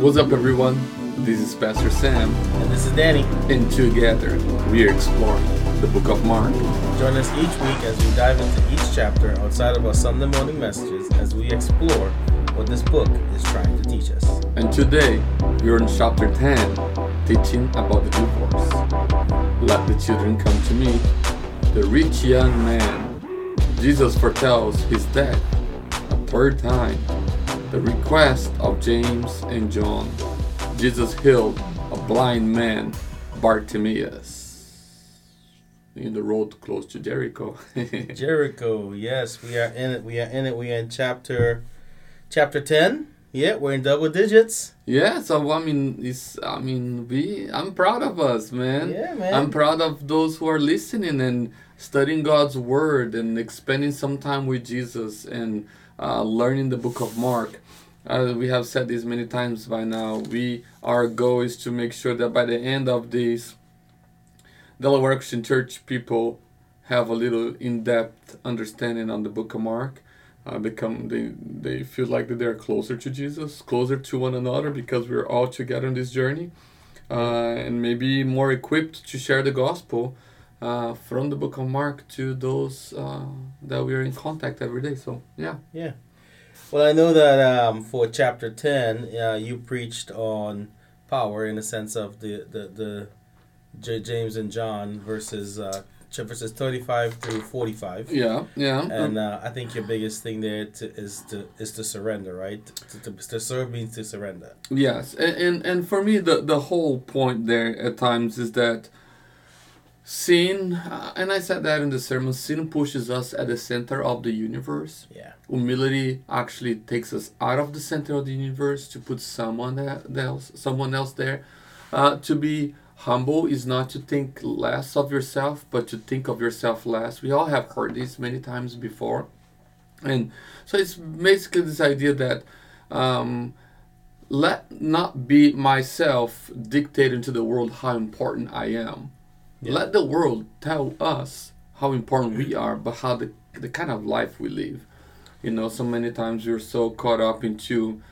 What's up, everyone? This is Pastor Sam, And this is Danny. and together we are exploring the book of Mark. Join us each week as we dive into each chapter outside of our Sunday morning messages as we explore what this book is trying to teach us. And today we are in chapter 10, teaching about the divorce. Let the children come to me. The rich young man. Jesus foretells his death a third time. The request of James and John. Jesus healed a blind man, Bartimaeus, in the road close to Jericho. Jericho, yes, we are in it. We are in it. We are in chapter chapter 10. Yeah, we're in double digits. Yeah, so I mean, it's I mean, we I'm proud of us, man. Yeah, man. I'm proud of those who are listening and studying God's word and spending some time with Jesus and uh, learning the book of Mark. Uh, we have said this many times by now. We our goal is to make sure that by the end of this, Delaware Christian Church people have a little in-depth understanding on the book of Mark. Uh, become they they feel like that they're closer to Jesus, closer to one another because we're all together in this journey, uh, and maybe more equipped to share the gospel uh, from the book of Mark to those uh, that we are in contact every day. So yeah, Yeah. Well, I know that um, for chapter 10, uh, you preached on power in the sense of the, the, the J- James and John verses, uh, verses 35 through 45. yeah, yeah. And uh, I think your biggest thing there to, is to is to surrender, right? To, to, to serve means to surrender. Yes, and, and and for me the the whole point there at times is that sin, uh, and I said that in the sermon, sin pushes us at the center of the universe. Yeah. Humility actually takes us out of the center of the universe to put someone else, someone else there. Uh, to be humble is not to think less of yourself, but to think of yourself less. We all have heard this many times before, and so it's basically this idea that. Um, let not be myself dictating to the world how important I am. Yeah. Let the world tell us how important we are, but how the, the kind of life we live. You know, so many times we're so caught up into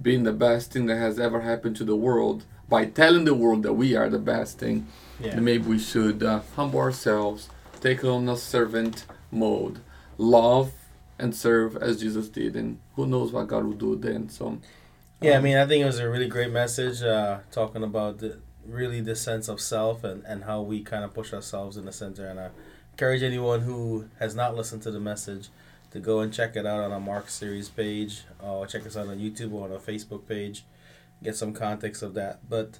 being the best thing that has ever happened to the world by telling the world that we are the best thing. Yeah. Maybe we should uh, humble ourselves, take on a servant mode, love and serve as Jesus did, and who knows what God will do then. So, Yeah, I mean, I think it was a really great message uh, talking about the, really the sense of self and, and how we kind of push ourselves in the center. And I encourage anyone who has not listened to the message to go and check it out on our Mark Series page or check us out on YouTube or on our Facebook page. Get some context of that. But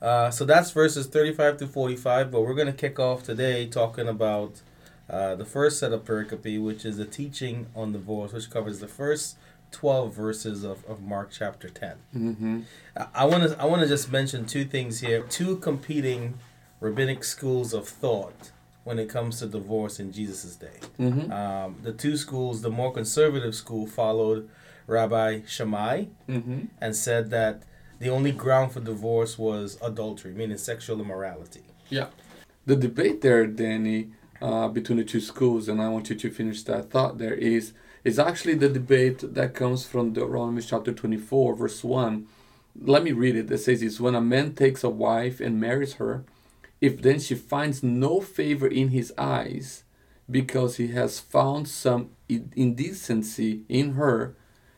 uh, so that's verses 35 to 45. But we're going to kick off today talking about uh, the first set of pericope, which is the teaching on divorce, which covers the first 12 verses of, of Mark chapter 10. hmm I want to I want to just mention two things here. Two competing rabbinic schools of thought when it comes to divorce in Jesus' day. hmm Um, the two schools, the more conservative school followed Rabbi Shammai hmm and said that the only ground for divorce was adultery, meaning sexual immorality. Yeah. The debate there, Danny, uh, between the two schools, and I want you to finish that thought there, is is actually the debate that comes from Deuteronomy chapter 24, verse 1. Let me read it. It says this When a man takes a wife and marries her, if then she finds no favor in his eyes, because he has found some indecency in her,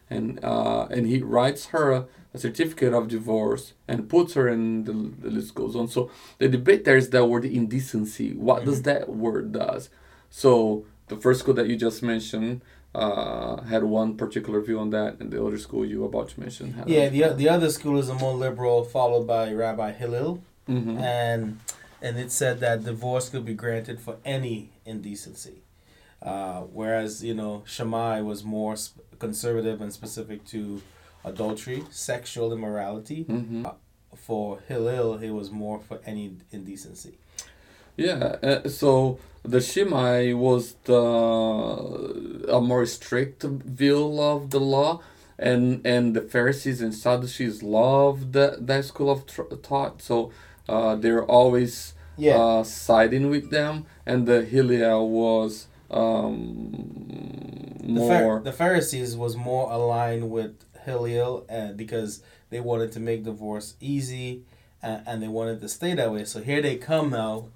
and uh, and he writes her a, certificate of divorce and puts her in the, the list goes on. So the debate there is that word indecency. What does that word does? So the first school that you just mentioned uh, had one particular view on that, and the other school you about to mention had. Yeah, the, the other school is a more liberal, followed by Rabbi Hillel. hmm and and it said that divorce could be granted for any indecency, uh, whereas you know Shammai was more sp- conservative and specific to adultery, sexual immorality. hmm For Hillel, it was more for any indecency. Yeah, uh, so the Shammai was the a more strict view of the law, and and the Pharisees and Sadducees loved that, that school of tr- thought. So uh, they're always Yeah, uh, siding with them, and the Hillel was um, the, Phar- more. the Pharisees was more aligned with Hillel and because they wanted to make divorce easy and, and they wanted to stay that way. So here they come now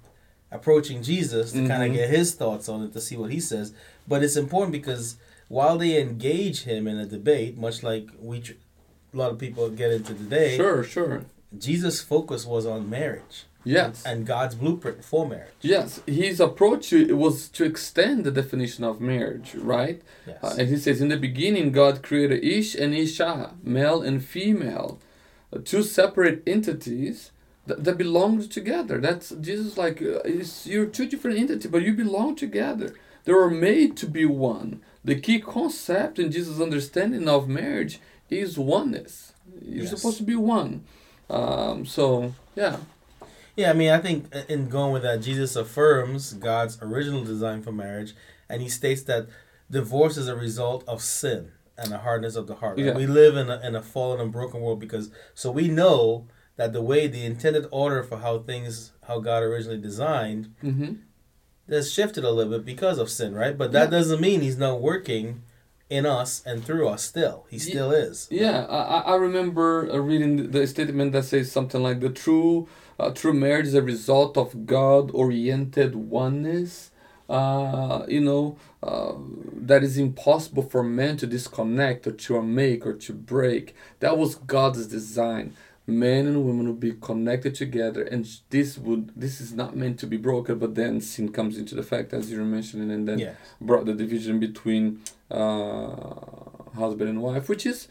approaching Jesus to kind of get his thoughts on it to see what he says. But it's important because while they engage him in a debate, much like we tr- a lot of people get into today, Sure, sure. Jesus' focus was on marriage Yes. and God's blueprint for marriage. Yes, his approach was to extend the definition of marriage, right? Yes. Uh, and he says, in the beginning, God created Ish and Isha, male and female, two separate entities that, that belonged together. That's Jesus, like, uh, it's, you're two different entities, but you belong together. They were made to be one. The key concept in Jesus' understanding of marriage is oneness. You're Yes. supposed to be one. Um, so, yeah. Yeah, I mean, I think in going with that, Jesus affirms God's original design for marriage, and he states that divorce is a result of sin and the hardness of the heart. Like, Yeah. We live in a, in a fallen and broken world because so we know that the way the intended order for how things how God originally designed hmm has shifted a little bit because of sin, right? But that Yeah. doesn't mean He's not working in us and through us. Still, He still is. Yeah, I, I remember uh, reading the- the statement that says something like the true uh, true marriage is a result of God oriented oneness. Uh, you know, uh, that is impossible for men to disconnect or to make or to break. That was God's design. Men and women would be connected together, and this would this is not meant to be broken. But then sin comes into the fact, as you were mentioning, and then Yeah. brought the division between uh, husband and wife, which is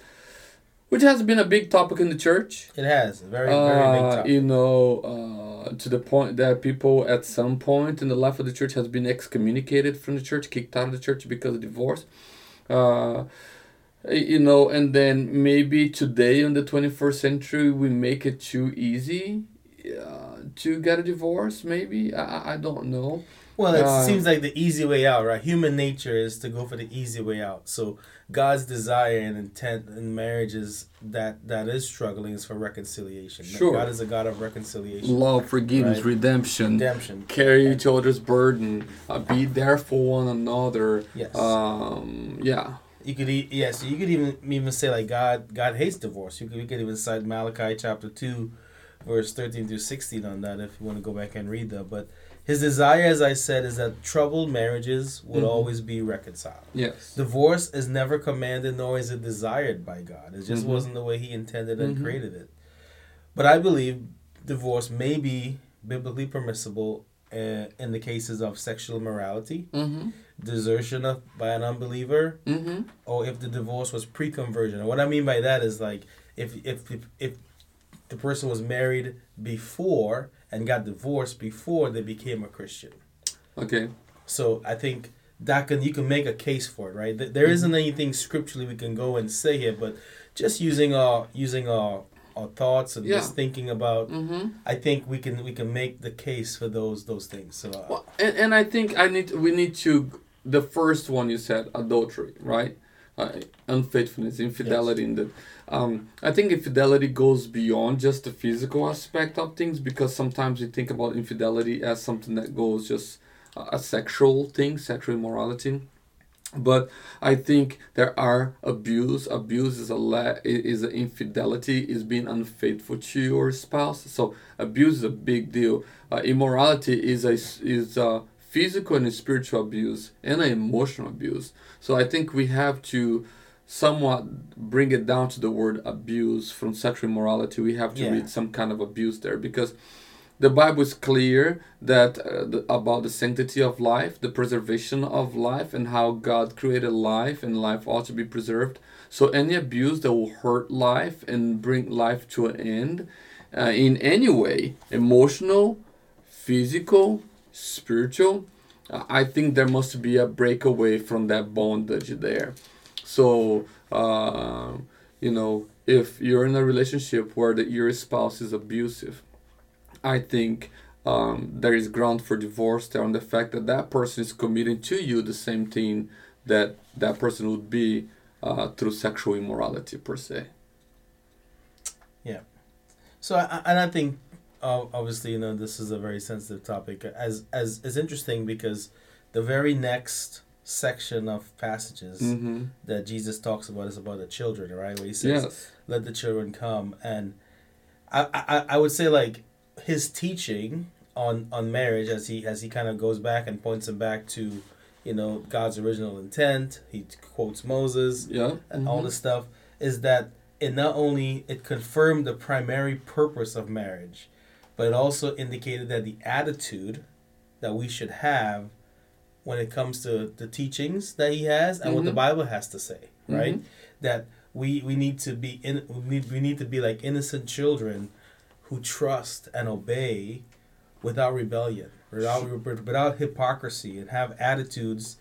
which has been a big topic in the church. It has a very very big Uh, topic. you know, uh, to the point that people at some point in the life of the church has been excommunicated from the church, kicked out of the church because of divorce. Uh, you know, and then maybe today in the 21st century we make it too easy uh, to get a divorce. Maybe I I- don't know. Well, it Uh, seems like the easy way out, right? Human nature is to go for the easy way out. So God's desire and intent in marriage is that that is struggling is for reconciliation. Sure. God is a God of reconciliation, Love, forgiveness, Right. redemption. redemption. carry each other's burden, uh, be there for one another. Yes. Um, yeah. You could e- yeah, so you could even even say like God God hates divorce. You could we could even cite Malachi chapter two, verse thirteen through sixteen on that if you want to go back and read that. But his desire, as I said, is that troubled marriages would Mhm. always be reconciled. Yes. Divorce is never commanded nor is it desired by God. It just Mhm. wasn't the way He intended and Mhm. created it. But I believe divorce may be biblically permissible uh, in the cases of sexual immorality, Mm-hmm. Desertion of, by an unbeliever, Mm-hmm. or if the divorce was pre-conversion. And what I mean by that is like if if if, if the person was married before and got divorced before they became a Christian. Okay. So I think that can you can make a case for it, right? Th- There isn't anything scripturally we can go and say here, but just using our using our our thoughts and Yeah. just thinking about, Mm-hmm. I think we can we can make the case for those those things. So uh, Well, and, and I think I need we need to the first one you said adultery right uh, unfaithfulness infidelity in the um, I think infidelity goes beyond just the physical aspect of things because sometimes we think about infidelity as something that goes just uh, a sexual thing sexual immorality but I think there are abuse. Abuse is a la- is an infidelity, is being unfaithful to your spouse. So abuse is a big deal. Uh, immorality is a is a physical and spiritual abuse and emotional abuse. So I think we have to somewhat bring it down to the word abuse from sexual immorality. We have to Yeah. read some kind of abuse there because the Bible is clear that uh, the, about the sanctity of life, the preservation of life, and how God created life, and life ought to be preserved. So any abuse that will hurt life and bring life to an end, uh, in any way, emotional, physical, spiritual, uh, I think there must be a breakaway from that bondage there. So, uh, you know, if you're in a relationship where the, your spouse is abusive, I think um, there is ground for divorce there on the fact that that person is committing to you the same thing that that person would be uh, through sexual immorality per se. Yeah. So, I, and I think, uh, obviously, you know, this is a very sensitive topic. As as is interesting because the very next section of passages Mm-hmm. that Jesus talks about is about the children, right? Where he says, Yes. "Let the children come," and I, I I would say like his teaching on on marriage as he as he kind of goes back and points him back to, you know, God's original intent. He quotes Moses Yeah. and all this stuff is that it not only it confirmed the primary purpose of marriage, but it also indicated that the attitude that we should have when it comes to the teachings that he has and what the Mhm. Bible has to say, right? Mhm. That we we need to be in we need, we need to be like innocent children who trust and obey without rebellion, without without hypocrisy, and have attitudes.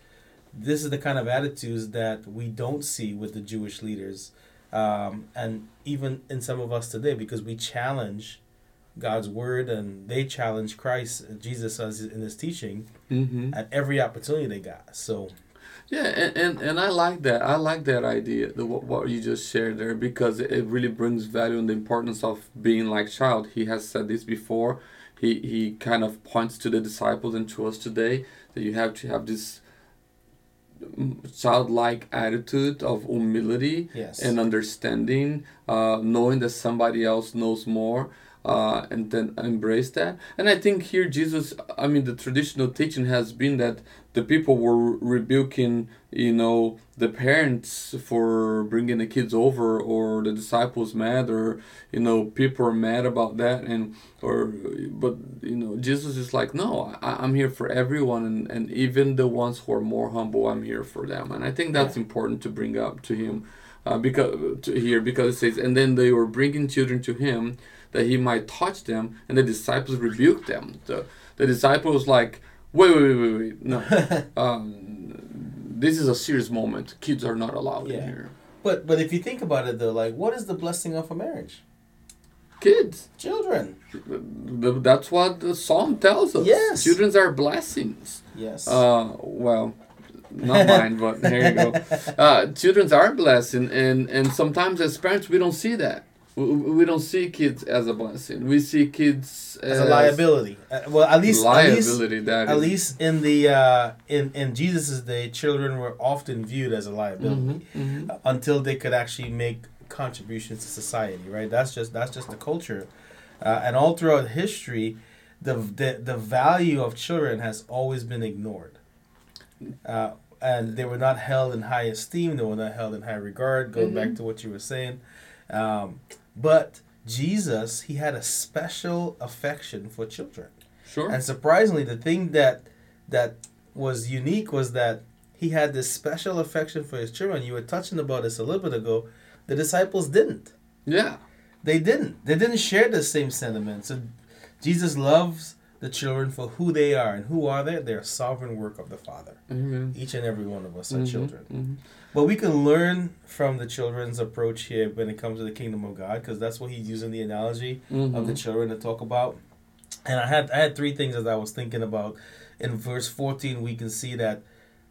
This is the kind of attitudes that we don't see with the Jewish leaders, um, and even in some of us today, because we challenge God's word and they challenge Christ, Jesus, as in his teaching Mm-hmm. at every opportunity they got. So Yeah, and, and, and I like that. I like that idea, the, what, what you just shared there, because it really brings value and the importance of being like child. He has said this before. He, he kind of points to the disciples and to us today that you have to have this childlike attitude of humility yes, and understanding, uh, knowing that somebody else knows more, uh, and then embrace that. And I think here Jesus, I mean, the traditional teaching has been that the people were rebuking, you know, the parents for bringing the kids over, or the disciples mad, or you know, people are mad about that, and or but you know, Jesus is like, no, I, I'm here for everyone, and and even the ones who are more humble, I'm here for them, and I think that's important to bring up to him uh, because to here because it says and then they were bringing children to him that he might touch them and the disciples rebuked them the, the disciples like wait wait wait wait, wait. no um, this is a serious moment kids are not allowed Yeah. in here but but if you think about it though, like what is the blessing of a marriage? kids Children. That's what the psalm tells us Yes. children are blessings Yes. Uh, well, not mine, but there you go. Uh, children's are blessing, and and sometimes as parents we don't see that. We, we don't see kids as a blessing. We see kids as a liability. Uh, well, at least at least that at is. least in the uh, in in Jesus's day, children were often viewed as a liability Mhm, mhm. uh, until they could actually make contributions to society. Right? That's just that's just the culture, uh, and all throughout history, the, the the value of children has always been ignored. Uh, and they were not held in high esteem. They were not held in high regard. Going back Mhm. to what you were saying, um, but Jesus, he had a special affection for children. Sure. And surprisingly, the thing that that was unique was that he had this special affection for his children. You were touching about this a little bit ago. The disciples didn't. yeah. They didn't. They didn't share the same sentiments. So Jesus loves the children for who they are. And who are they? They're a sovereign work of the Father. Amen. Each and every one of us are Mhm, children. mhm. But we can learn from the children's approach here when it comes to the kingdom of God, because that's what he's using the analogy of the Mhm. children to talk about. And I had I had three things that I was thinking about. In verse fourteen, we can see that,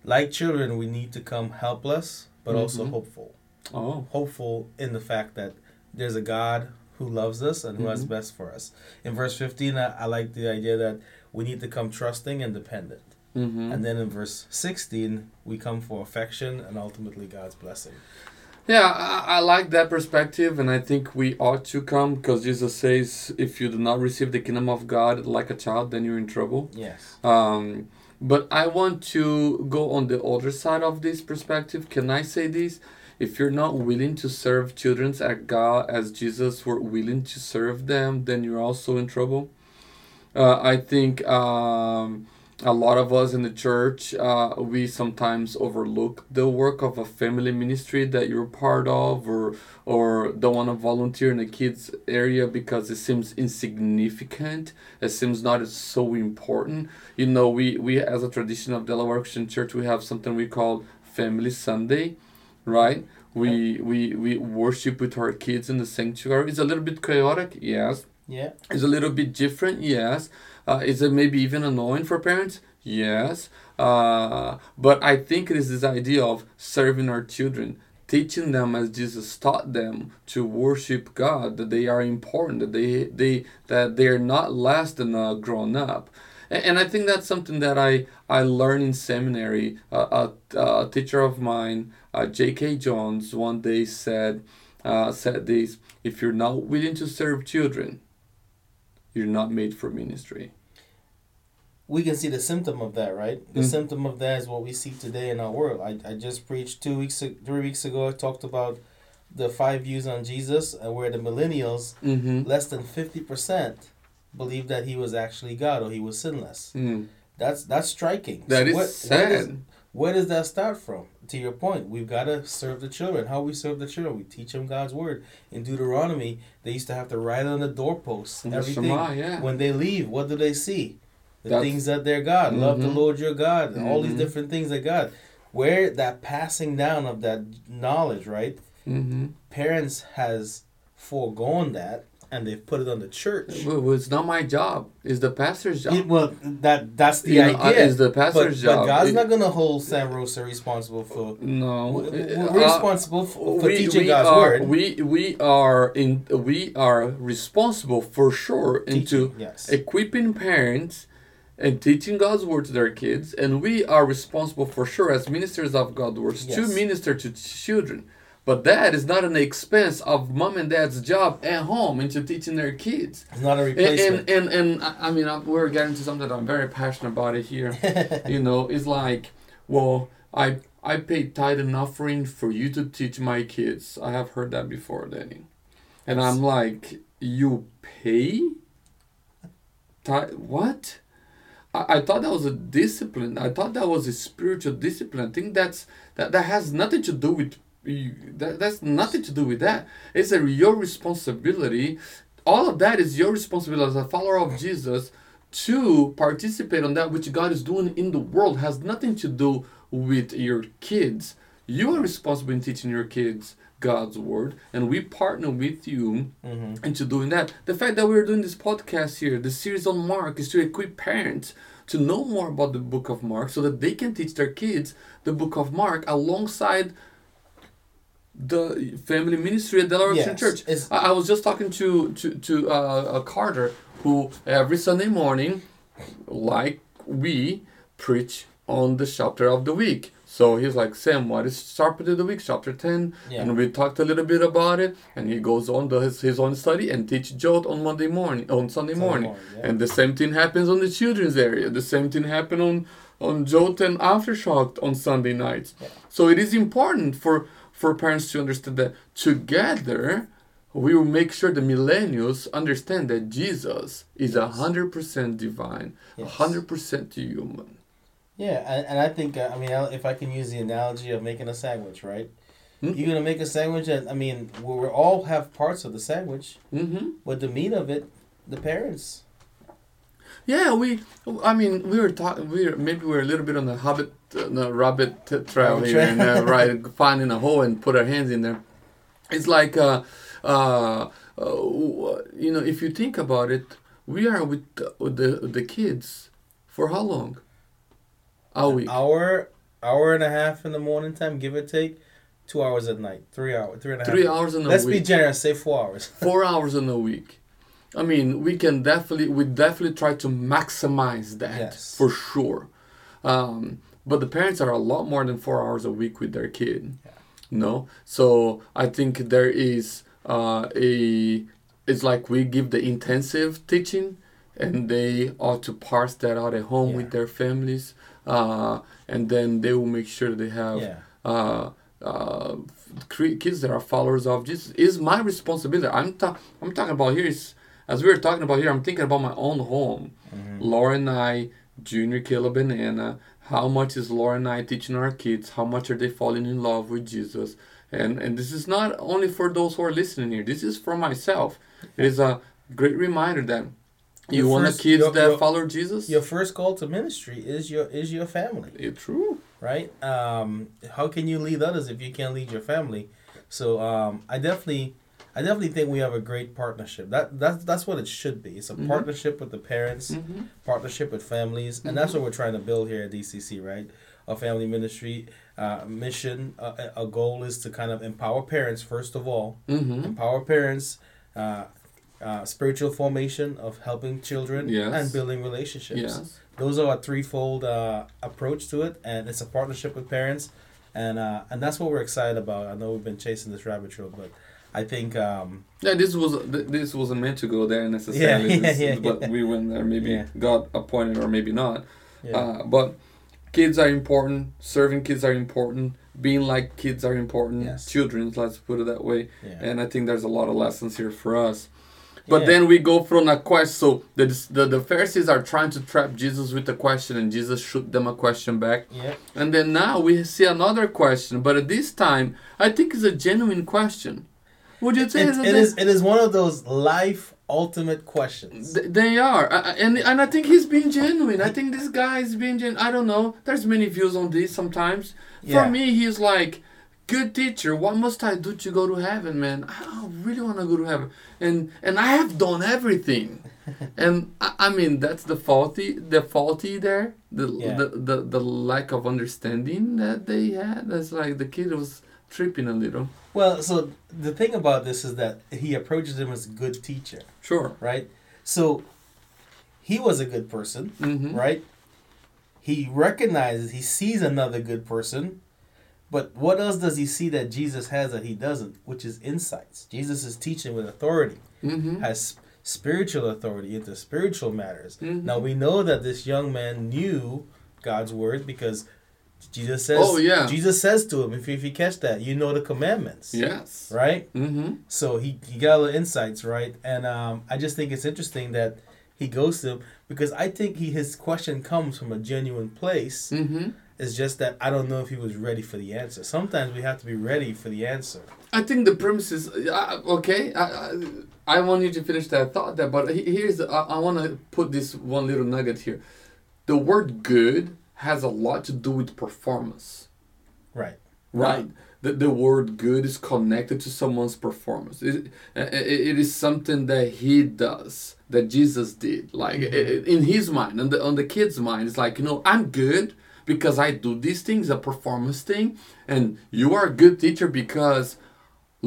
like children, we need to come helpless, but also Mhm. hopeful. Oh. Hopeful in the fact that there's a God who loves us and who has Mhm. best for us. In verse fifteen, I, I like the idea that we need to come trusting and dependent. Hmm And then in verse sixteen, we come for affection and ultimately God's blessing. Yeah, I, I like that perspective, and I think we ought to come because Jesus says, if you do not receive the kingdom of God like a child, then you're in trouble. Yes. Um, but I want to go on the other side of this perspective. Can I say this? If you're not willing to serve children as God, as Jesus were willing to serve them, then you're also in trouble. Uh, I think um, a lot of us in the church, uh, we sometimes overlook the work of a family ministry that you're part of, or or don't want to volunteer in the kids area because it seems insignificant. It seems not as so important. You know, we we as a tradition of Delaware Christian Church, we have something we call Family Sunday, right? We we we worship with our kids in the sanctuary. It's a little bit chaotic, yes. Yeah. It's a little bit different, yes. Uh, is it maybe even annoying for parents? Yes. Uh, but I think it is this idea of serving our children, teaching them as Jesus taught them to worship God, that they are important, that they they that they are not less than a grown up. A- and I think that's something that I I learned in seminary. Uh, a, a teacher of mine, uh, J.K. Jones, one day said uh, said this: If you're not willing to serve children, you're not made for ministry. we can see the symptom of that, right? The Mm. symptom of that is what we see today in our world. I, I just preached two weeks, three weeks ago. I talked about the five views on Jesus, and where the millennials, Mm-hmm. less than fifty percent, believe that he was actually God or he was sinless. Mm. That's that's striking. That is what- sad. Where does, where does that start from? To your point, we've got to serve the children. How we serve the children? We teach them God's word. In Deuteronomy, they used to have to write on the doorposts The everything. Shema, yeah. When they leave, what do they see? The That's- things that they're God. Love the. Lord your God. All these Mhm. different things that God. Where that passing down of that knowledge, right? Mm-hmm. Parents has foregone that and they've put it on the church. Well, it's not my job. It's the pastor's job. It- well, that that's the You know, uh, idea. it's the but, pastor's but job. God's It- not gonna hold Sam Rosa responsible for. No, We're uh, we're responsible for, for we, teaching we God's are, word. We we are in we are responsible for sure into yes. equipping parents and teaching God's word to their kids, and we are responsible for sure as ministers of God's words to minister to children. But that is not an expense of mom and dad's job at home into teaching their kids. It's not a And replacement. and, and, and I I mean, I- we're getting to something that I'm very passionate about it here. you know, it's like, well, I I pay tithe and offering for you to teach my kids. I have heard that before, Danny. And I'm like, you pay? Tithe, what? I, I thought that was a discipline. I thought that was a spiritual discipline. I think that's that, that has nothing to do with you. That, that's nothing to do with that. It's a, your responsibility. All of that is your responsibility as a follower of Jesus to participate on that which God is doing in the world has nothing to do with your kids. You are responsible in teaching your kids God's word, and we partner with you Mhm. into doing that. The fact that we're doing this podcast here, the series on Mark, is to equip parents to know more about the book of Mark so that they can teach their kids the book of Mark alongside the family ministry at Delaware Yes, Church. I, I was just talking to to to uh, a Carter who every Sunday morning, like we, preach on the chapter of the week. So he's like, Sam, what is chapter of the week? Chapter ten. Yeah. And we talked a little bit about it, and he goes on does his, his own study and teach Joe on Monday morning, on Sunday, Sunday morning. morning, yeah. And the same thing happens on the children's area. The same thing happened on on Jolt and Aftershock on Sunday nights. Yeah. So it is important for for parents to understand that together we will make sure the millennials understand that Jesus is a hundred percent divine, a Yes. hundred percent human. Yeah, and, and I think uh, I mean if I can use the analogy of making a sandwich, right? Hmm? You're gonna make a sandwich, and I mean we we all have parts of the sandwich, Mm-hmm. but the meat of it, the parents. Yeah, we. I mean, we were talking. We were, maybe we are a little bit on the hobbit, uh, the rabbit t- trail here, and uh, right, finding a hole and put our hands in there. It's like, uh, uh, uh, you know, if you think about it, we are with the with the, the kids for how long? A week. Hour, hour and a half in the morning time, give or take, two hours at night, three hours, three and a half. Three hours in a week. Let's be generous, say four hours. Four hours in a week. I mean, we can definitely, we definitely try to maximize that Yes. for sure. Um, but the parents are a lot more than four hours a week with their kid. Yeah. No, so I think there is uh, a. It's like we give the intensive teaching, and they ought to parse that out at home Yeah. with their families, uh, and then they will make sure they have Yeah. uh, uh, kids that are followers of Jesus is my responsibility. I'm ta- I'm talking about here is as we were talking about here. I'm thinking about my own home. Mm-hmm. Laura and I, Junior, Caleb, and Anna. How much is Laura and I teaching our kids? How much are they falling in love with Jesus? And and this is not only for those who are listening here. This is for myself. It is a great reminder that you want the kids your- that your- follow Jesus. Your first call to ministry is your is your family. It's true. right? Um, how can you lead others if you can't lead your family? So um, I definitely, I definitely think we have a great partnership. That that's that's what it should be. It's a Mhm. partnership with the parents, hmm partnership with families, and that's what we're trying to build here at DCC, right? A family ministry uh, mission. Uh, a goal is to kind of empower parents first of all, hmm empower parents. Uh, uh, spiritual formation of helping children Yes. and building relationships Yes. those are a threefold uh, approach to it, and it's a partnership with parents, and uh, and that's what we're excited about. I know we've been chasing this rabbit trail, but I think um, Yeah, this was this wasn't meant to go there necessarily. Yeah, this, yeah, but yeah. we went there. Maybe Yeah. God appointed or maybe not. yeah, Uh, but kids are important. Serving kids are important. Being like kids are important. Yes. Children, let's put it that way. yeah. And I think there's a lot of lessons here for us. But Yeah. then we go from a quest. So the, the the Pharisees are trying to trap Jesus with a question, and Jesus shoot them a question back. yeah, And then now we see another question, but at this time, I think it's a genuine question. Would you say it they- is it is one of those life ultimate questions. Th- They are, I- and and I think he's being genuine. I think this guy is being genuine. I don't know. There's many views on this sometimes. Yeah. For me, he's like, good teacher. What must I do to go to heaven, man? I really want to go to heaven, and and I have done everything. and I, I mean that's the faulty, the faulty there, the, Yeah. the the the lack of understanding that they had. That's like the kid was tripping a little. Well, so the thing about this is that he approaches him as a good teacher, Sure. right? So he was a good person, Mm-hmm. right? He recognizes, he sees another good person, but what else does he see that Jesus has that he doesn't? Which is insights. Jesus is teaching with authority, Mm-hmm. has spiritual authority into spiritual matters. Mhm. Now we know that this young man knew God's word because Jesus says, Oh, yeah. Jesus says to him, if, if you catch that, you know the commandments, Yes. right? Mm-hmm. So he, he got a little insights, right? And um, I just think it's interesting that he goes to him because I think he his question comes from a genuine place. Mm-hmm. It's just that I don't know if he was ready for the answer. Sometimes we have to be ready for the answer. I think the premise is uh, okay. I, I, I want you to finish that thought there, but here's I, I want to put this one little nugget here. The word "good" has a lot to do with performance, Right. right? The, the word "good" is connected to someone's performance. It, it, it is something that he does, that Jesus did. Like Mhm. i- in his mind, on the on the kid's mind, it's like you know I'm good because I do these things, a performance thing, and you are a good teacher because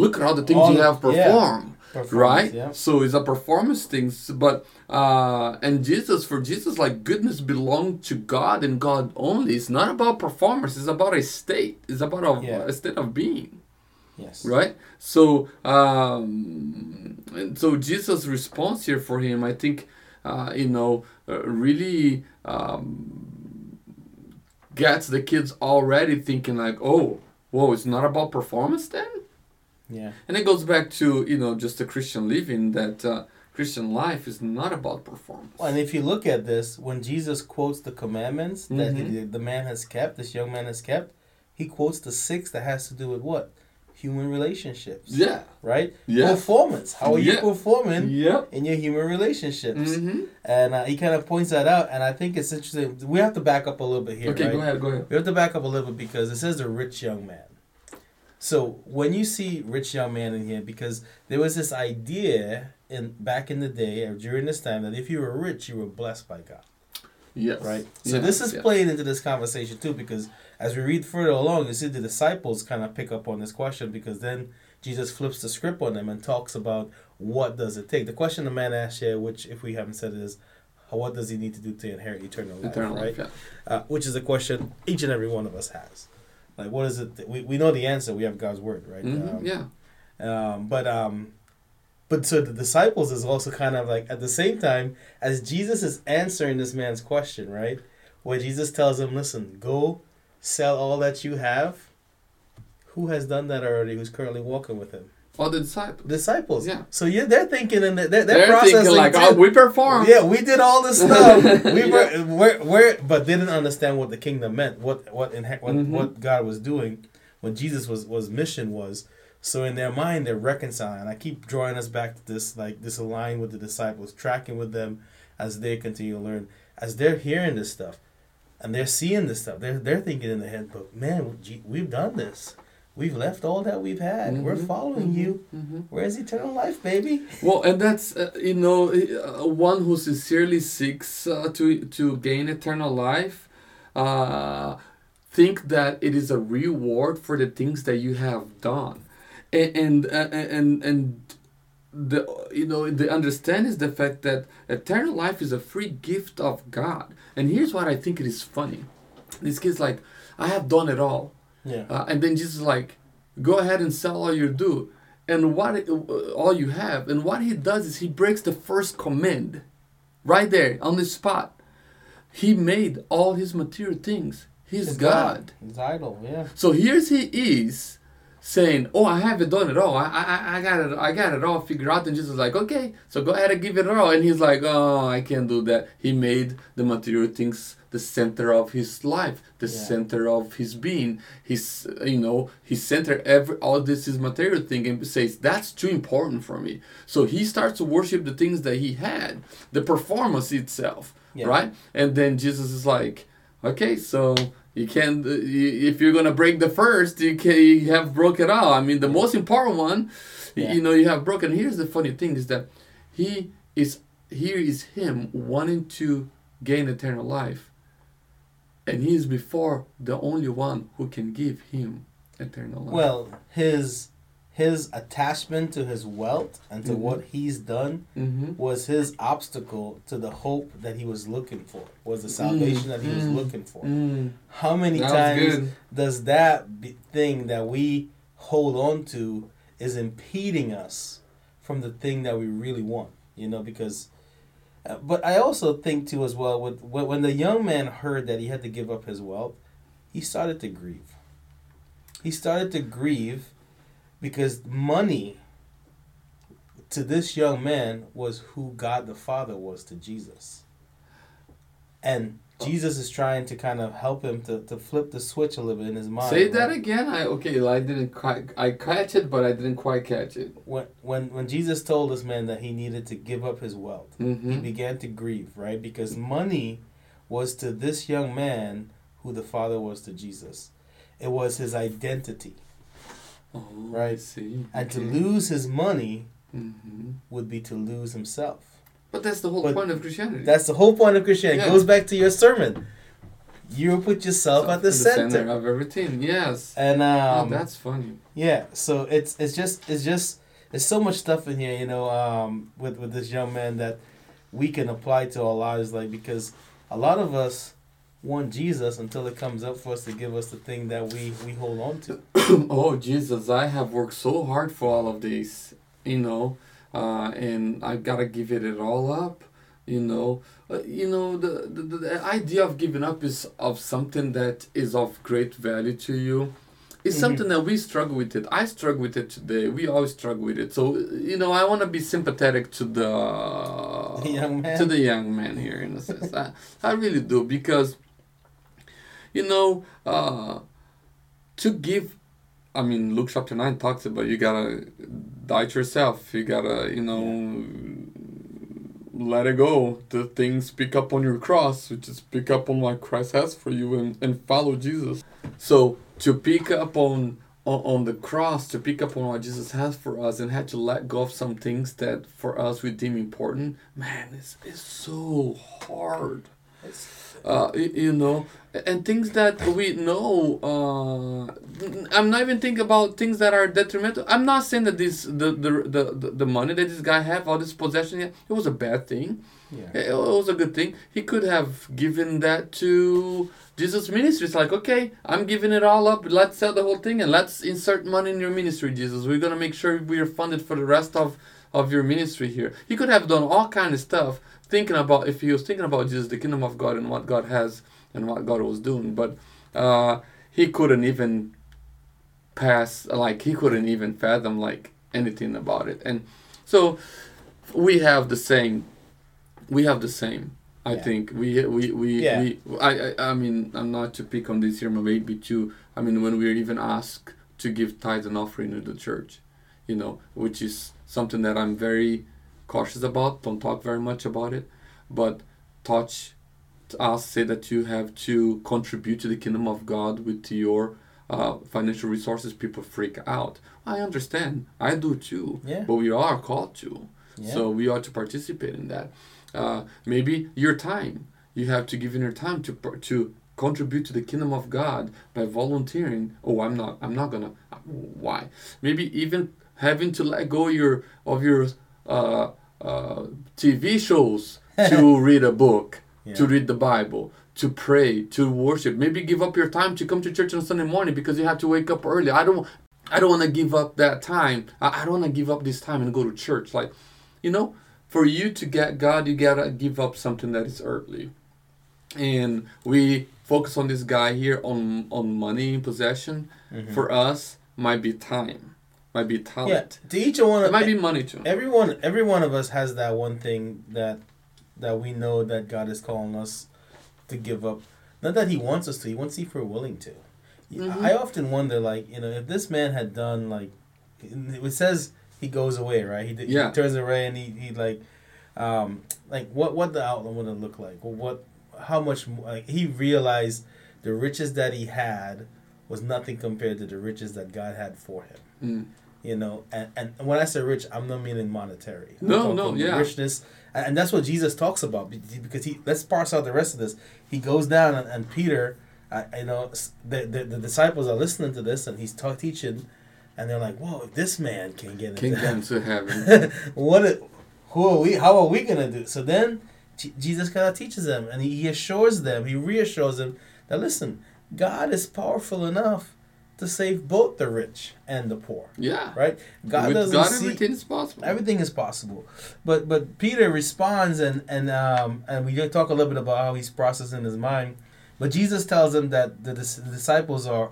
look at all the things All you the- have performed Performance, right? yeah. so it's a performance thing but uh and jesus for jesus like goodness belong to god and god only. It's not about performance. It's about a state. It's about a, Yeah. a state of being. Yes. right? So um and so jesus response here for him i think uh you know uh, really um gets the kids already thinking like oh whoa it's not about performance then Yeah. and it goes back to you know just the Christian living that uh, Christian life is not about performance. Well, and if you look at this, when Jesus quotes the commandments that Mhm. he, the man has kept, this young man has kept, he quotes the six that has to do with what? Human relationships. Yeah. Right? Yeah. Performance. How are you performing Yep. in your human relationships? Mm-hmm. And uh, he kind of points that out, and I think it's interesting. We have to back up a little bit here, Okay, right? go ahead. Go ahead. We have to back up a little bit because it says the rich young man. So when you see rich young man in here, because there was this idea in back in the day or during this time that if you were rich, you were blessed by God, Yes. right? So this is playing into this conversation too, because as we read further along, you see the disciples kind of pick up on this question because then Jesus flips the script on them and talks about what does it take. The question the man asked here, which if we haven't said it, is what does he need to do to inherit eternal life, Eternal right? life. Yeah. uh, which is a question each and every one of us has. Like, what is it? We, we know the answer. We have God's word, right? Mhm, Um, yeah. Um, but um, but so the disciples is also kind of like at the same time as Jesus is answering this man's question, right? Where Jesus tells him, "Listen, go sell all that you have." Who has done that already? Who's currently walking with him? All the disciples. Disciples. Yeah. So yeah, they're thinking and they're, they're, They're processing like, too. oh, we performed. Yeah, we did all this stuff. We were, Yeah. we're, we're, but didn't understand what the kingdom meant. What what in, what, Mhm. what God was doing, what Jesus was was mission was. So in their mind, they're reconciling. I keep drawing us back to this, like this align with the disciples, tracking with them as they continue to learn, as they're hearing this stuff, and they're seeing this stuff. They're they're thinking in the head, but man, we've done this. We've left all that we've had. We're Mhm, following mhm, you. mhm. Where's eternal life, baby? Well, and that's uh, you know uh, one who sincerely seeks uh, to to gain eternal life, uh, think that it is a reward for the things that you have done, and and uh, and and the you know the understand is the fact that eternal life is a free gift of God. And here's what I think it is funny. This kid's like, I have done it all. Yeah. Uh, and then Jesus is like, go ahead and sell all you do, and what it- uh, all you have. And what he does is he breaks the first command, right there on the spot. He made all his material things. He's It's God. It's idol. Yeah. So here's he is saying, "Oh, I haven't done it all. I, I, I got it. I got it all figured out." And Jesus is like, "Okay, so go ahead and give it all." And he's like, "Oh, I can't do that." He made the material things the center of his life, the Yeah. center of his being. His, you know, his center every all this is material thing, and says that's too important for me. So he starts to worship the things that he had, the performance itself, Yeah. right? And then Jesus is like, okay, so you can't uh, you- if you're gonna break the first, you can you have broken all. I mean, the most important one, Yeah. you know, you have broken. Here's the funny thing is that he is here is him wanting to gain eternal life, and he is before the only one who can give him eternal life. Well, his his attachment to his wealth and to Mhm. what he's done mm-hmm. was his obstacle to the hope that he was looking for. Was the salvation that he was Mm. looking for. Mm. How many That times does that be, thing that we hold on to is impeding us from the thing that we really want? You know, because. Uh, but I also think too as well with when the young man heard that he had to give up his wealth, he started to grieve. He started to grieve because money to this young man was who God the Father was to Jesus. And Jesus is trying to kind of help him to, to flip the switch a little bit in his mind. Say that again. I okay. I didn't quite. I catch it, but I didn't quite catch it. When, when, when Jesus told this man that he needed to give up his wealth, he Mm-hmm. began to grieve, right? Because money was to this young man who the Father was to Jesus. It was his identity. Oh, Right. I see. And to lose his money Mm-hmm. would be to lose himself. But that's the whole But point of Christianity. That's the whole point of Christianity. It goes back to your sermon. You put yourself at the, In center. of everything. Yes. And um, oh, that's funny. yeah, so it's it's just it's just there's so much stuff in here, you know, um, with with this young man that we can apply to our lives, like because a lot of us want Jesus until it comes up for us to give us the thing that we we hold on to. oh Jesus, I have worked so hard for all of this, you know, uh, and I've gotta give it, it all up, you know. Uh, you know the, the the idea of giving up is of something that is of great value to you. It's Mhm. something that we struggle with it. I struggle with it today. We always struggle with it. So you know, I want to be sympathetic to the young man. to the young man here in a sense. I, I really do because you know uh, to give. I mean, Luke chapter nine talks about you gotta die to yourself. You gotta you know let it go. The things pick up on your cross, which is pick up on what Christ has for you and, and follow Jesus. So to pick up on, on on the cross, to pick up on what Jesus has for us, and had to let go of some things that for us we deem important. Man, it's it's so hard. Uh, you know, and things that we know. Uh, I'm not even thinking about things that are detrimental. I'm not saying that this the the the, the, money that this guy have, all this possession, it was a bad thing. yeah. It it was a good thing. He could have given that to Jesus' ministry. It's like, okay, I'm giving it all up. Let's sell the whole thing and let's insert money in your ministry, Jesus. We're gonna make sure we are funded for the rest of of your ministry here. He could have done all kind of stuff, thinking about if he was thinking about Jesus, the kingdom of God, and what God has and what God was doing. But uh, he couldn't even pass. Like he couldn't even fathom like anything about it. And so we have the same. We have the same. I Yeah. think we we we, Yeah. we I, I I mean I'm not to pick on this here, but maybe too. I mean when we're even asked to give tithes and offering to the church, you know, which is something that I'm very cautious about. Don't talk very much about it, but touch us say that you have to contribute to the kingdom of God with your uh, financial resources. People freak out. I understand. I do too. Yeah. But we are called to. Yeah. So we ought to participate in that. Uh, maybe your time. You have to give in your time to to contribute to the kingdom of God by volunteering. Oh, I'm not. I'm not gonna. Why? Maybe even having to let go your of your uh, uh, TV shows to read a book, Yeah. to read the Bible, to pray, to worship. Maybe give up your time to come to church on Sunday morning because you have to wake up early. I don't. I don't want to give up that time. I, I don't want to give up this time and go to church. Like, you know, for you to get God, you gotta give up something that is earthly. And we focus on this guy here on on money and possession. Mm-hmm. For us, might be time, might be talent. Yeah, to each one It of might be money too. everyone every one of us has that one thing that that we know that God is calling us to give up. Not that He wants us to. He wants if we're willing to. Mhm. I often wonder, like you know, if this man had done like it says he goes away, right? He, did, Yeah. he turns away and he, he like um like what what the outline would have looked like? Well, what how much like he realized the riches that he had was nothing compared to the riches that God had for him Mm. You know and, and when i say rich i'm not meaning monetary I'm No, no, yeah. richness and that's what jesus talks about because he let's parse out the rest of this he goes down and, and peter uh, you know the, the, the disciples are listening to this and he's ta- teaching and they're like whoa this man can get into Can get heaven." into heaven. what it, who are we how are we gonna do so then jesus kind of teaches them and he, he assures them he reassures them that listen god is powerful enough to save both the rich and the poor Yeah. right god With doesn't God, see everything is possible. everything is possible but but peter responds and and um and we did talk a little bit about how he's processing his mind but jesus tells him that the, the disciples are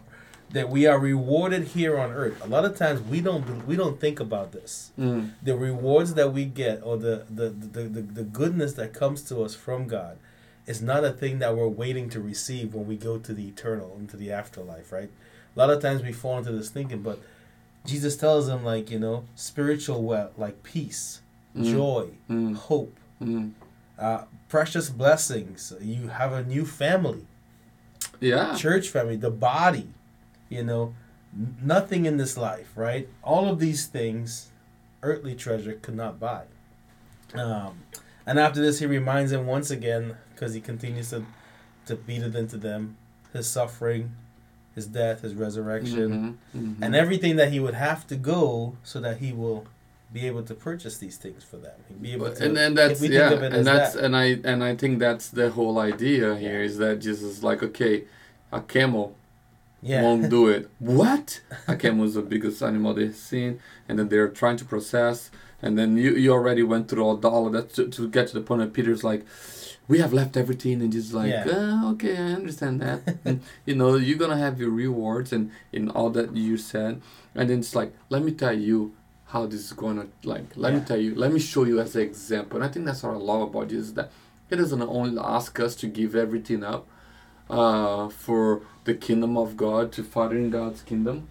that we are rewarded here on earth a lot of times we don't we don't think about this Mm. the rewards that we get or the the, the, the, the goodness that comes to us from God is not a thing that we're waiting to receive when we go to the eternal, into the afterlife, right? A lot of times we fall into this thinking, but Jesus tells them like, you know, spiritual wealth, like peace, Mm. joy, Mm. hope, Mm. uh, precious blessings. You have a new family, Yeah. church family, the body, you know, nothing in this life, right? All of these things, earthly treasure could not buy. Um, and after this, he reminds them once again, because he continues to, to beat it into them, his suffering, his death, his resurrection, Mhm. Mhm. and everything that he would have to go so that he will be able to purchase these things for them. He'd be able to, and and that's yeah, of and that's that. and I and I think that's the whole idea here is that Jesus is like okay, a camel yeah. won't do it. What? A camel is the biggest animal they've seen, and then they're trying to process, and then you you already went through all, all of that to, to get to the point that Peter's like, we have left everything, and just like, Yeah. "Ah, okay, I understand that. and, you know, you're gonna have your rewards and in all that you said, and then it's like, let me tell you how this is gonna like. Let me tell you. Let me show you as an example. And I think that's what I love about Jesus that he doesn't only ask us to give everything up uh, for the kingdom of God to further in God's kingdom.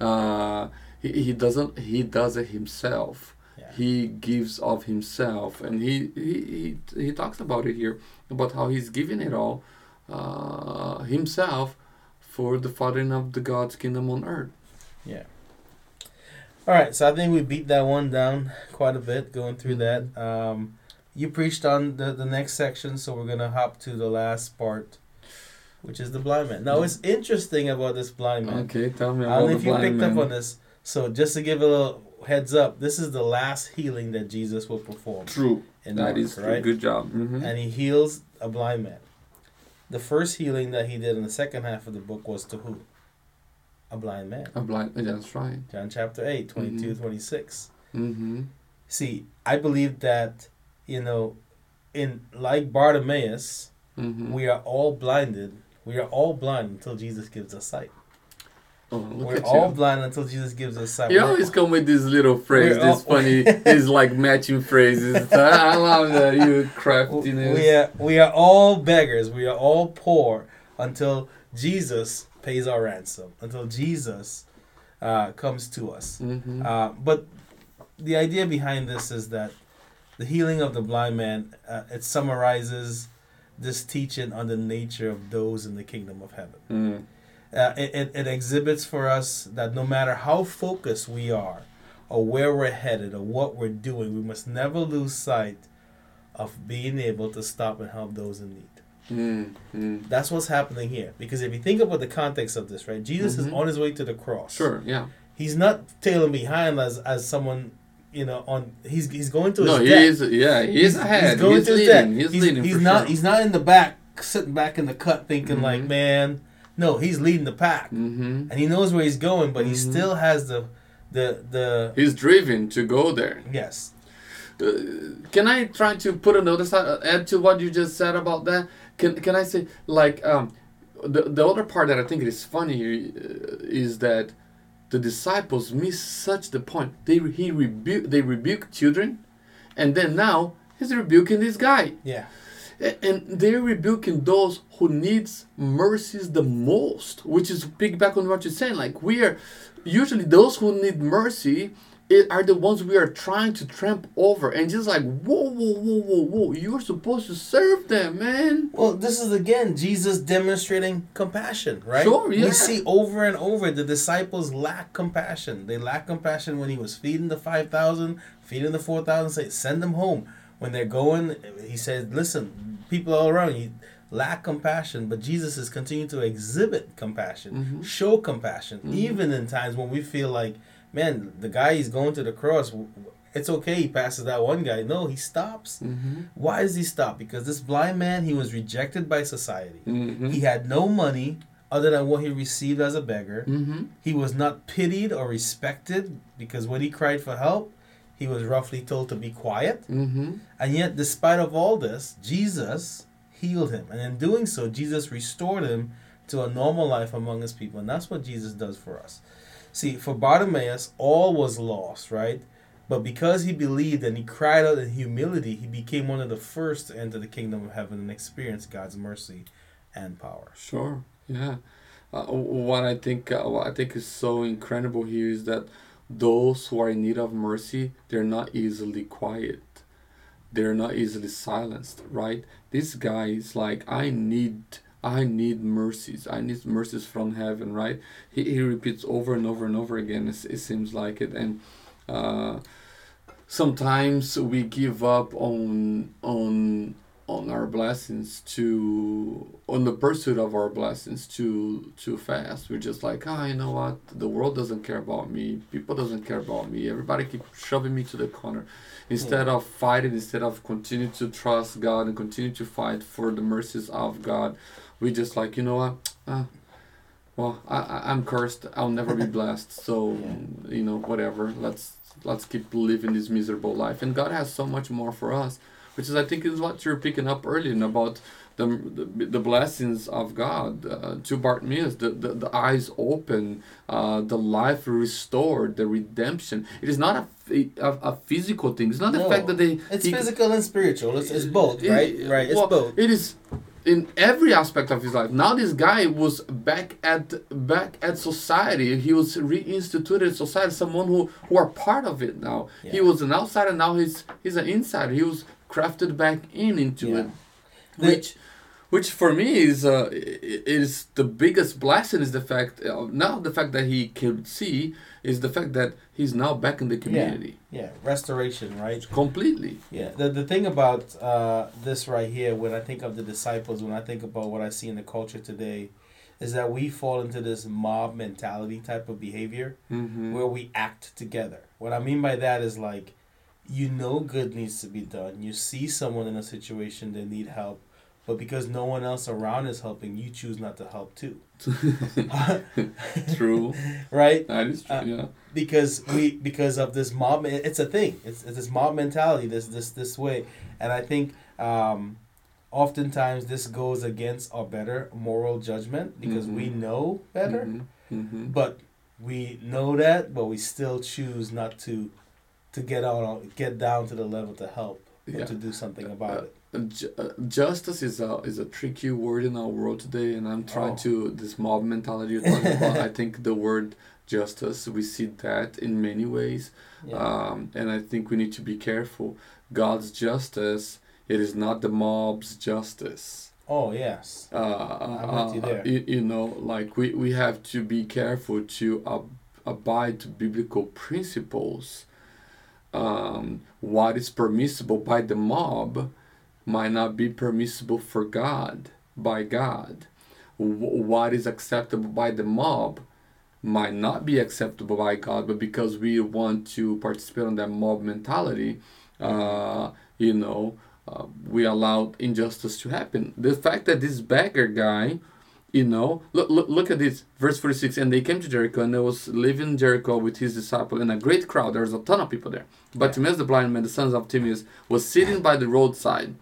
Uh, he, he doesn't. He does it himself. Yeah. He gives of himself, and he, he he he talks about it here about how he's giving it all uh, himself for the fathering of the God's kingdom on earth. Yeah. All right, so I think we beat that one down quite a bit going through that. Um, you preached on the, the next section, so we're gonna hop to the last part, which is the blind man. Now, what's interesting about this blind man? Okay, tell me I about don't know if you picked man. up on this. So, just to give a little heads up, this is the last healing that Jesus will perform True, in that Mark, is right? Good job. hmm And he heals a blind man. The first healing that he did in the second half of the book was to who? A blind man. A blind. That's right. John chapter 8, 22, Mhm. 26. Mm-hmm. See, I believe that, you know, in like Bartimaeus, Mm-hmm. we are all blinded. We are all blind until Jesus gives us sight. Oh, look We're at all you. blind until Jesus gives us sight. You always come with this little phrase, We're this all- funny, this like matching phrases. I love that you craftiness. we are we are all beggars. We are all poor until Jesus pays our ransom. Until Jesus uh, comes to us. Mm-hmm. Uh, but the idea behind this is that the healing of the blind man uh, it summarizes this teaching on the nature of those in the kingdom of heaven. mm. Uh, it, it, it exhibits for us that no matter how focused we are, or where we're headed, or what we're doing, we must never lose sight of being able to stop and help those in need. Mm. Mm. That's what's happening here. Because if you think about the context of this, right, Jesus is Mhm. on his way to the cross. Sure, yeah. He's not tailing behind as as someone, you know, on he's he's going to his No, he death. is. Yeah, he is ahead. He's, going to his leading. death. He's, he's leading. he's not sure. he's not in the back sitting back in the cut thinking like, Mhm. man, no, he's leading the pack. Mm-hmm. And he knows where he's going, but he Mhm. still has the the the He's driven to go there. yes. Uh, can I try to put another side, uh, add to what you just said about that? Can can I say like um, the the other part that I think is funny uh, is that the disciples miss such the point. They he rebuke they rebuke children, and then now he's rebuking this guy. Yeah. And they're rebuking those who needs mercies the most, which is piggyback on what you're saying. Like we are usually those who need mercy it are the ones we are trying to tramp over, and just like whoa, whoa, whoa, whoa, whoa, you're supposed to serve them, man. Well, this is again Jesus demonstrating compassion, right? Sure, yeah. We see over and over the disciples lack compassion. They lack compassion when he was feeding the 5,000, feeding the 4,000, say, send them home. When they're going, he said, listen, people all around you lack compassion, but Jesus is continuing to exhibit compassion, Mhm. show compassion, Mhm. even in times when we feel like, man, the guy is going to the cross. It's okay, he passes that one guy. No, he stops. Mm-hmm. Why does he stop? Because this blind man, he was rejected by society. Mm-hmm. He had no money other than what he received as a beggar. Mm-hmm. He was not pitied or respected because when he cried for help, he was roughly told to be quiet. Mm-hmm. And yet, despite of all this, Jesus healed him. And in doing so, Jesus restored him to a normal life among his people. And that's what Jesus does for us. See, for Bartimaeus, all was lost, right? But because he believed and he cried out in humility, he became one of the first to enter the kingdom of heaven and experience God's mercy and power. Sure. Yeah. Uh, what I think uh, what I think is so incredible here is that those who are in need of mercy, they're not easily quiet. They're not easily silenced, right? This guy is like, I need I need mercies. I need mercies from heaven, right? He, he repeats over and over and over again. It, it seems like it, and uh, sometimes we give up on on on our blessings to on the pursuit of our blessings too too fast. We're just like ah you know what? The world doesn't care about me. People doesn't care about me. Everybody keep shoving me to the corner. Instead of fighting instead of continue to trust god and continue to fight for the mercies of god we just like you know what? Ah, well I, I i'm cursed. I'll never be blessed. So you know whatever. Let's let's keep living this miserable life. And god has so much more for us which is I think is what you're picking up earlier about the the, the blessings of God uh, to Bartimaeus, the, the the eyes open, uh, the life restored, the redemption. It is not a, a, a physical thing. It's not the No, fact that they It's he- physical and spiritual. It's, it's both, it- right? it- right. It's well, both. It is in every aspect of his life. Now this guy was back at back at society. He was reinstituted in society. Someone who who are part of it now. He was an outsider. Now he's he's an insider. He was crafted back in into Yeah. it, The- which. Which for me is uh, is the biggest blessing is the fact uh, now the fact that he can see is the fact that he's now back in the community Yeah, restoration, right? completely. Yeah. The, the thing about uh, this right here, when I think of the disciples, when I think about what I see in the culture today, is that we fall into this mob mentality type of behavior Mm-hmm. where we act together. What I mean by that is like, you know, good needs to be done. You see someone in a situation that need help, but because no one else around is helping, you choose not to help too. True. right? That is true. Uh, yeah. because we because of this mob it's a thing it's, it's this mob mentality this this this way and i think um oftentimes this goes against our better moral judgment because we Mhm. know better Mm-hmm. Mm-hmm. but we know that but we still choose not to to get on get down to the level to help Yeah. and to do something about it Ju- uh, justice is a is a tricky word in our world today, and I'm trying Oh. to this mob mentality you're talking about. I think the word justice we see that in many ways, yeah um, and I think we need to be careful. God's justice it is not the mob's justice. oh yes Uh, I'm with you uh, there. You, you know, like we, we have to be careful to ab- abide to biblical principles. Um, what is permissible by the mob might not be permissible for God, by God. W- what is acceptable by the mob might not be acceptable by God, but because we want to participate on that mob mentality, uh, you know, uh, we allow injustice to happen. The fact that this beggar guy, you know, look, look, look at this, verse 46, and they came to Jericho, and there was living Jericho with his disciple and a great crowd. There was a ton of people there. But. Timaeus the blind man, the sons of Timaeus, was sitting by the roadside.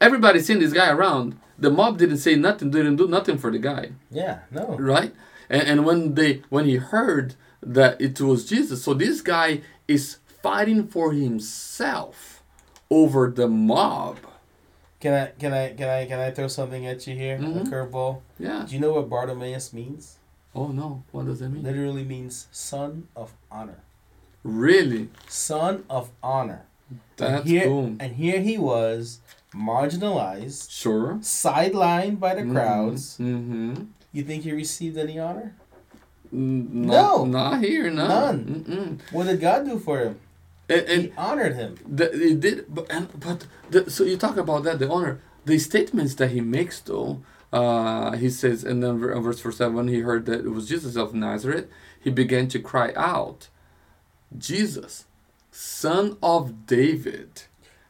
Everybody seen this guy around. The mob didn't say nothing, didn't do nothing for the guy Yeah, no. right and, and when they when he heard that it was jesus so this guy is fighting for himself over the mob Can I can I can I can I throw something at you here? Mhm. A curveball. yeah Do you know what Bartimaeus means? oh no what does that mean Literally means son of honor. really Son of honor. that's and here, cool And here he was, marginalized, sure sidelined by the crowds. mm-hmm. You think he received any honor? no No. not here no. None. Mm-mm. What did God do for him? And, and he honored him. The, he did, but and, but the, so you talk about that the honor, the statements that he makes though. Uh, he says, and then ver- verse four seven, he heard that it was Jesus of Nazareth, he began to cry out, "Jesus, Son of David,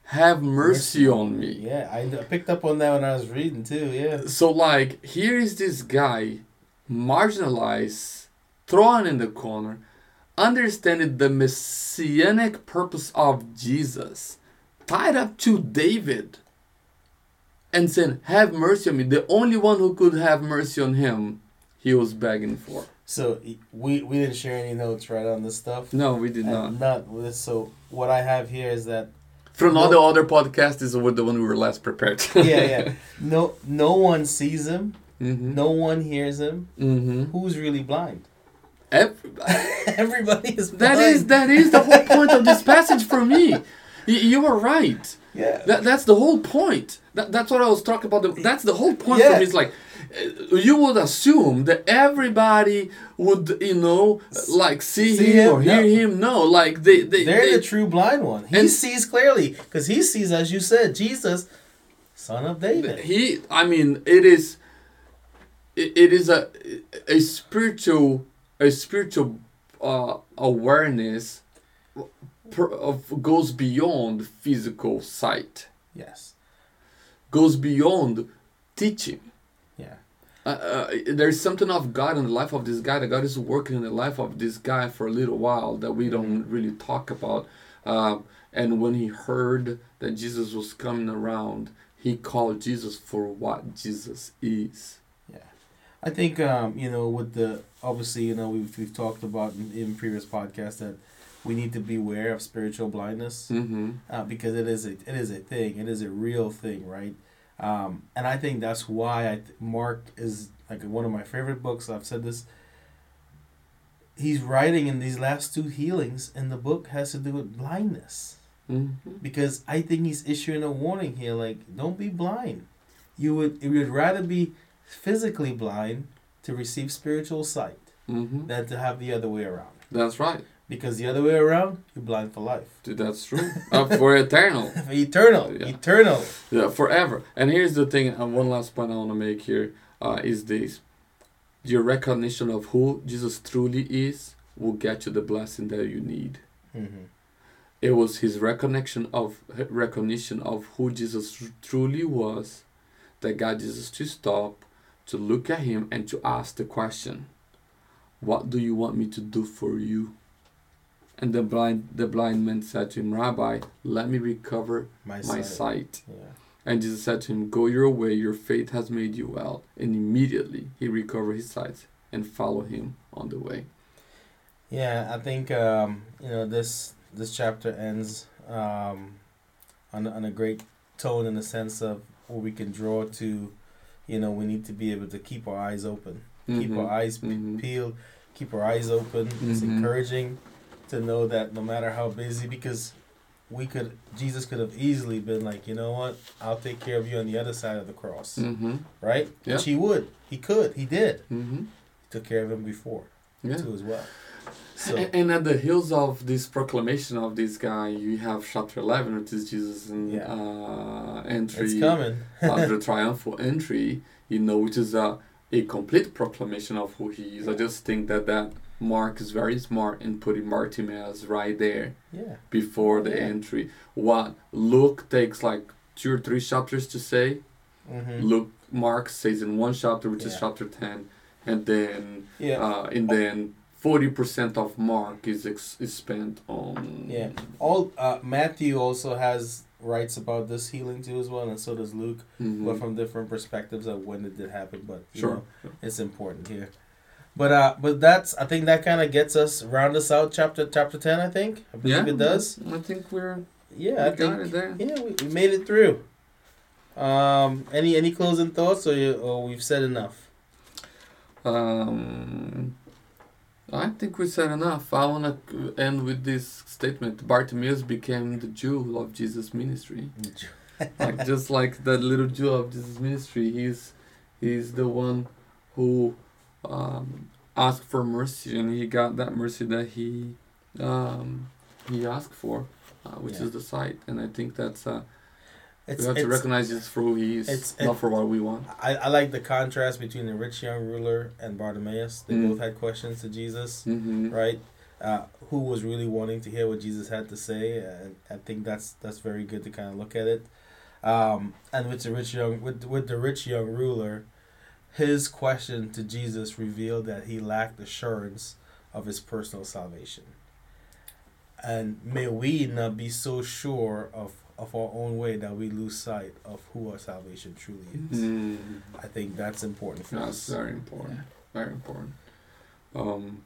have mercy on me." Yeah, I I picked up on that when I was reading too. Yeah. So like, here is this guy, marginalized, thrown in the corner, understanding the messianic purpose of Jesus, tied up to David, and saying, Have mercy on me. The only one who could have mercy on him, he was begging for. So we we didn't share any notes right on this stuff. No, we did not. And not with so what I have here is that From all the other podcasts, is the one we were less prepared. yeah yeah no no one sees him mm-hmm. no one hears him Mm-hmm. who's really blind Everybody. everybody is blind. That is that is the whole point of this passage for me. Y- you are right. yeah That, that's the whole point. That, that's what I was talking about. The, that's the whole point for me. It's like uh, you would assume that everybody would, you know, like see, See him, him, or hear yeah. him. No, like they they, they're they the true blind one he And- sees clearly because he sees as you said jesus son of david he. I mean, it is. It, it is a a spiritual a spiritual uh, awareness per, of goes beyond physical sight. yes Goes beyond teaching. yeah uh, uh, there's something of God in the life of this guy. That God is working in the life of this guy for a little while that we don't really talk about. Um, and when he heard that Jesus was coming around, he called Jesus for what Jesus is. I think um, you know with the obviously you know we've we've talked about in, in previous podcasts that we need to beware of spiritual blindness Mm-hmm. uh, because it is a it is a thing. It is a real thing right? Um, and I think that's why I th- Mark is like one of my favorite books. I've said this. He's writing in these last two healings and the book has to do with blindness. Mm-hmm. because I think he's issuing a warning here like don't be blind. You would you would rather be physically blind to receive spiritual sight Mm-hmm. than to have the other way around That's right. because the other way around you're blind for life Dude, That's true. uh, for eternal. for eternal Yeah. eternal Yeah, forever. And here's the thing, and one last point I want to make here uh, is this: your recognition of who Jesus truly is will get you the blessing that you need. mm-hmm. It was his recognition of recognition of who Jesus truly was that got Jesus to stop, to look at him, and to ask the question, "What do you want me to do for you?" And the blind the blind man said to him, "Rabbi, let me recover my, my sight. sight." Yeah. And Jesus said to him, Go your way, your faith has made you well. And immediately he recovered his sight and followed him on the way. Yeah, I think um, you know this this chapter ends um, on on a great tone in the sense of what we can draw to, you know, we need to be able to keep our eyes open, keep Mhm. our eyes pe- Mhm. peeled, keep our eyes open. It's Mhm. encouraging to know that no matter how busy, because we could Jesus could have easily been like, you know what, I'll take care of you on the other side of the cross, Mm-hmm. right? Yeah. Which he would, he could, he did. Mm-hmm. He took care of him before Yeah. too as well. So. And at the heels of this proclamation of this guy, you have chapter 11, which is Jesus' Yeah. uh, entry. It's coming. uh, the triumphal entry, you know, which is a a complete proclamation of who he is. I just think that that Mark is very smart in putting Bartimaeus right there Yeah. before the Yeah. entry. What Luke takes like two or three chapters to say, Mm-hmm. Luke Mark says in one chapter, which is chapter ten, and then Yeah. uh, and then forty percent of Mark is ex- is spent on Yeah. All uh, Matthew also has writes about this healing too as well, and so does Luke, Mhm. but from different perspectives of when it did happen. But you sure. know, it's important here. But uh, but that's I think that kind of gets us round us out chapter chapter ten. I think I believe Yeah, it does. I think we're Yeah, we I think got it there. yeah we, we made it through. Um, any any closing thoughts or you, or we've said enough? Um, I think we said enough. I want to end with this statement. Bartimaeus became the jewel of Jesus' ministry. like just like that little jewel of Jesus' ministry, he's he's the one who um, asked for mercy, and he got that mercy that he um, he asked for, uh, which Yeah. is the sight. And I think that's uh, It's, we have to recognize Jesus for who he is, it's- not for what we want. I, I like the contrast between the rich young ruler and Bartimaeus. They Mm. both had questions to Jesus, hmm right? Uh, who was really wanting to hear what Jesus had to say, and I think that's that's very good to kind of look at it. Um, and with the rich young with with the rich young ruler, his question to Jesus revealed that he lacked assurance of his personal salvation. And may we not be so sure of, of our own way that we lose sight of who our salvation truly is. Mm. I think that's important for That's us. very important. Very important. Um,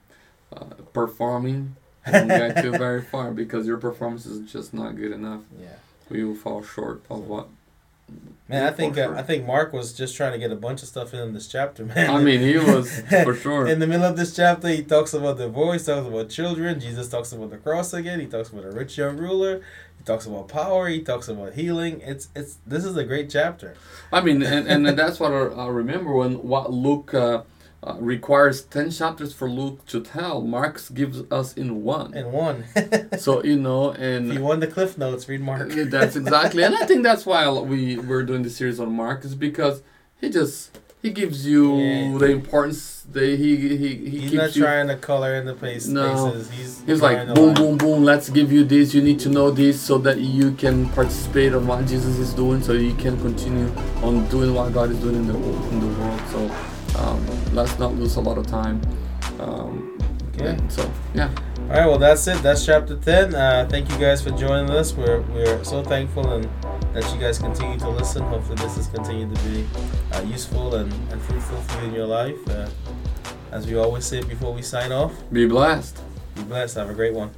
uh, performing won't get you very far because your performance is just not good enough. Yeah. We will fall short of what. Man, I think For uh. I think Mark was just trying to get a bunch of stuff in this chapter, man. I mean, he was for sure. In the middle of this chapter, he talks about divorce, talks about children. Jesus talks about the cross again. He talks about a rich young ruler. He talks about power. He talks about healing. It's it's this is a great chapter. I mean, and, and that's what I, I remember when what Luke uh, uh, requires 10 chapters for Luke to tell. Mark gives us in one. And one, So, you know, if and. you want the cliff notes, read Mark. That's exactly, and I think that's why we we're doing the series on Mark is because he just he gives you Yeah. the importance. He he he He's keeps not you. trying to color in the face, No. faces. He's He's like boom boom boom. Let's give you this. You need to know this so that you can participate on what Jesus is doing, so you can continue on doing what God is doing in the in the world. So um, let's not lose a lot of time. Um, Okay. So yeah. All right, well that's it. That's chapter ten. Uh, thank you guys for joining us. We're we're so thankful and that you guys continue to listen. Hopefully, this has continued to be uh, useful and, and fruitful for you in your life. Uh, as we always say before we sign off, Be blessed. be blessed. Have a great one.